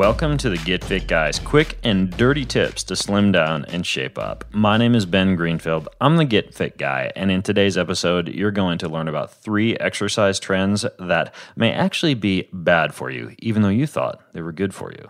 Welcome to the Get Fit Guys quick and dirty tips to slim down and shape up. My name is Ben Greenfield. I'm the Get Fit Guy, and in today's episode, you're going to learn about three exercise trends that may actually be bad for you, even though you thought they were good for you.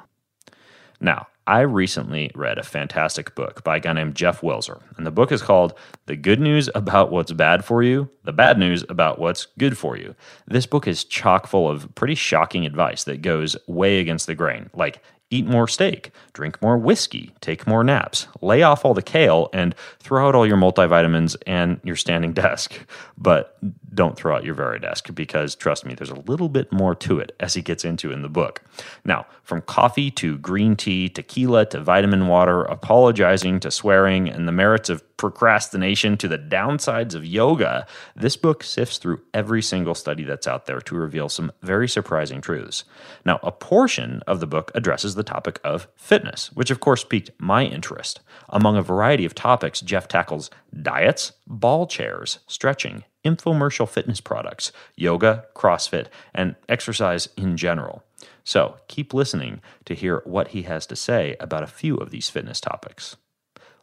Now, I recently read a fantastic book by a guy named Jeff Wilser, and the book is called The Good News About What's Bad for You, The Bad News About What's Good for You. This book is chock full of pretty shocking advice that goes way against the grain, like eat more steak, drink more whiskey, take more naps, lay off all the kale, and throw out all your multivitamins and your standing desk. But don't throw out your Varidesk because trust me, there's a little bit more to it as he gets into in the book. Now, from coffee to green tea, tequila to vitamin water, apologizing to swearing, and the merits of procrastination to the downsides of yoga, this book sifts through every single study that's out there to reveal some very surprising truths. Now, a portion of the book addresses the topic of fitness, which of course piqued my interest. Among a variety of topics, Jeff tackles diets, ball chairs, stretching, infomercial fitness products, yoga, CrossFit, and exercise in general. So keep listening to hear what he has to say about a few of these fitness topics.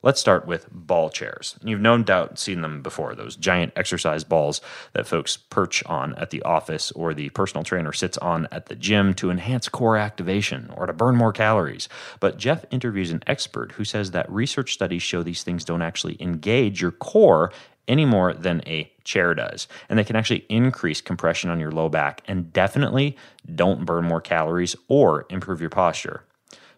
Let's start with ball chairs. You've no doubt seen them before, those giant exercise balls that folks perch on at the office or the personal trainer sits on at the gym to enhance core activation or to burn more calories. But Jeff interviews an expert who says that research studies show these things don't actually engage your core any more than a chair does. And they can actually increase compression on your low back and definitely don't burn more calories or improve your posture.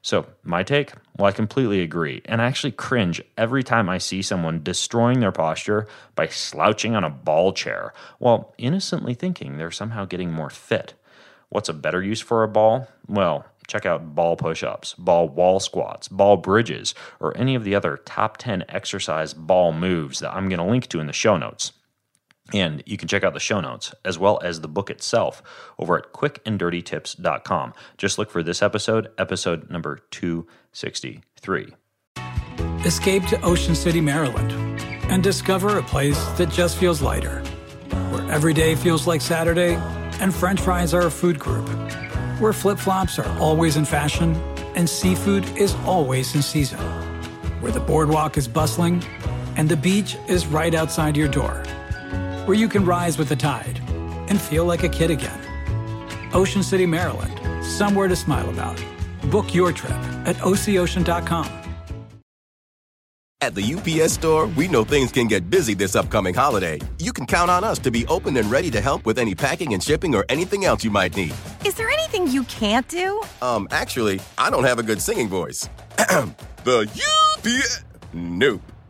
So, my take? Well, I completely agree. And I actually cringe every time I see someone destroying their posture by slouching on a ball chair while innocently thinking they're somehow getting more fit. What's a better use for a ball? Well, check out ball push ups, ball wall squats, ball bridges, or any of the other top 10 exercise ball moves that I'm going to link to in the show notes. And you can check out the show notes as well as the book itself over at quickanddirtytips.com. Just look for this episode, episode number 263. Escape to Ocean City, Maryland, and discover a place that just feels lighter, where every day feels like Saturday and french fries are a food group, where flip flops are always in fashion and seafood is always in season, where the boardwalk is bustling and the beach is right outside your door where you can rise with the tide and feel like a kid again. Ocean City, Maryland, somewhere to smile about. Book your trip at OCOcean.com. At the UPS store, we know things can get busy this upcoming holiday. You can count on us to be open and ready to help with any packing and shipping or anything else you might need. Is there anything you can't do? Um, actually, I don't have a good singing voice. the UPS. Nope.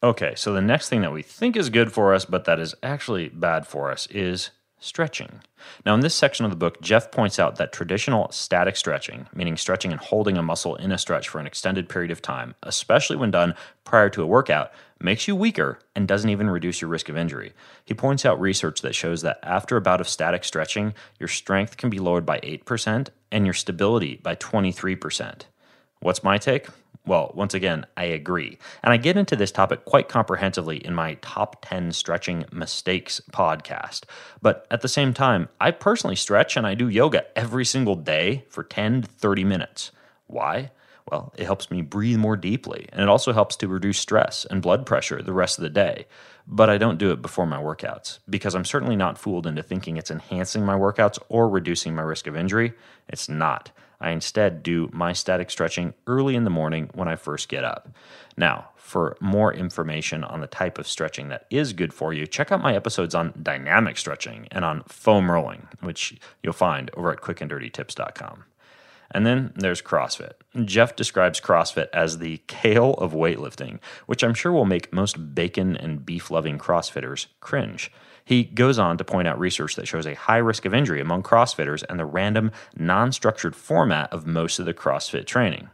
Okay, so the next thing that we think is good for us, but that is actually bad for us, is stretching. Now, in this section of the book, Jeff points out that traditional static stretching, meaning stretching and holding a muscle in a stretch for an extended period of time, especially when done prior to a workout, makes you weaker and doesn't even reduce your risk of injury. He points out research that shows that after a bout of static stretching, your strength can be lowered by 8% and your stability by 23%. What's my take? Well, once again, I agree. And I get into this topic quite comprehensively in my top 10 stretching mistakes podcast. But at the same time, I personally stretch and I do yoga every single day for 10 to 30 minutes. Why? Well, it helps me breathe more deeply, and it also helps to reduce stress and blood pressure the rest of the day. But I don't do it before my workouts because I'm certainly not fooled into thinking it's enhancing my workouts or reducing my risk of injury. It's not. I instead do my static stretching early in the morning when I first get up. Now, for more information on the type of stretching that is good for you, check out my episodes on dynamic stretching and on foam rolling, which you'll find over at quickanddirtytips.com. And then there's CrossFit. Jeff describes CrossFit as the kale of weightlifting, which I'm sure will make most bacon and beef loving CrossFitters cringe. He goes on to point out research that shows a high risk of injury among CrossFitters and the random, non structured format of most of the CrossFit training.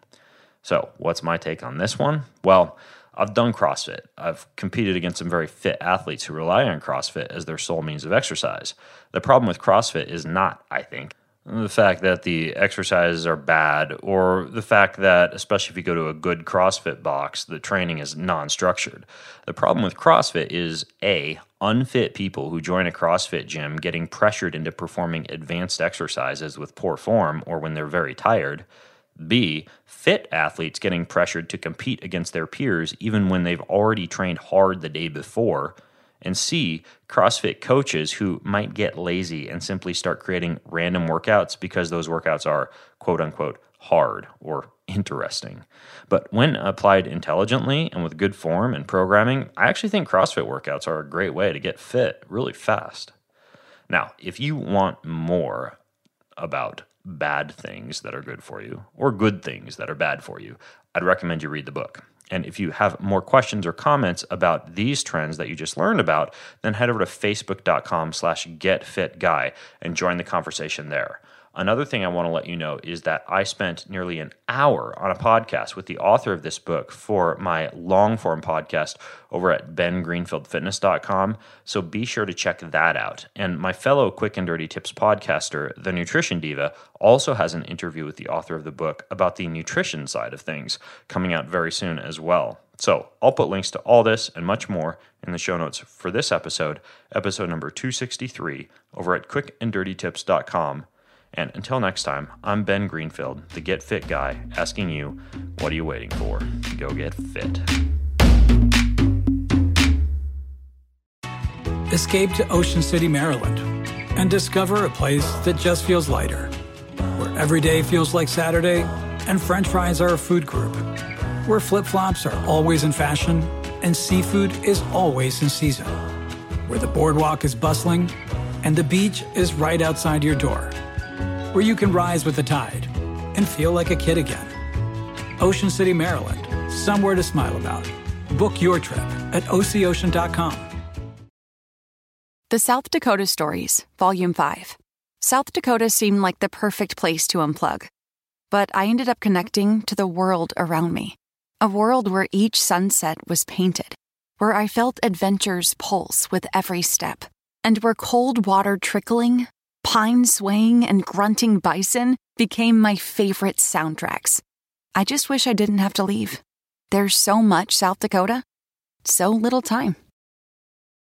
So, what's my take on this one? Well, I've done CrossFit. I've competed against some very fit athletes who rely on CrossFit as their sole means of exercise. The problem with CrossFit is not, I think, the fact that the exercises are bad, or the fact that, especially if you go to a good CrossFit box, the training is non structured. The problem with CrossFit is A, unfit people who join a CrossFit gym getting pressured into performing advanced exercises with poor form or when they're very tired. B, fit athletes getting pressured to compete against their peers even when they've already trained hard the day before and C, CrossFit coaches who might get lazy and simply start creating random workouts because those workouts are quote unquote hard or interesting. But when applied intelligently and with good form and programming, I actually think CrossFit workouts are a great way to get fit really fast. Now, if you want more about bad things that are good for you or good things that are bad for you, I'd recommend you read the book. And if you have more questions or comments about these trends that you just learned about, then head over to facebook.com slash getfitguy and join the conversation there. Another thing I want to let you know is that I spent nearly an hour on a podcast with the author of this book for my long form podcast over at bengreenfieldfitness.com. So be sure to check that out. And my fellow Quick and Dirty Tips podcaster, The Nutrition Diva, also has an interview with the author of the book about the nutrition side of things coming out very soon as well. So I'll put links to all this and much more in the show notes for this episode, episode number 263, over at quickanddirtytips.com and until next time, I'm Ben Greenfield, the Get Fit guy, asking you, what are you waiting for? Go get fit. Escape to Ocean City, Maryland, and discover a place that just feels lighter, where every day feels like Saturday and french fries are a food group, where flip flops are always in fashion and seafood is always in season, where the boardwalk is bustling and the beach is right outside your door where you can rise with the tide and feel like a kid again. Ocean City, Maryland, somewhere to smile about. Book your trip at OCOcean.com. The South Dakota Stories, Volume 5. South Dakota seemed like the perfect place to unplug. But I ended up connecting to the world around me. A world where each sunset was painted, where I felt adventure's pulse with every step, and where cold water trickling pine swaying and grunting bison became my favorite soundtracks. I just wish I didn't have to leave. There's so much South Dakota, so little time.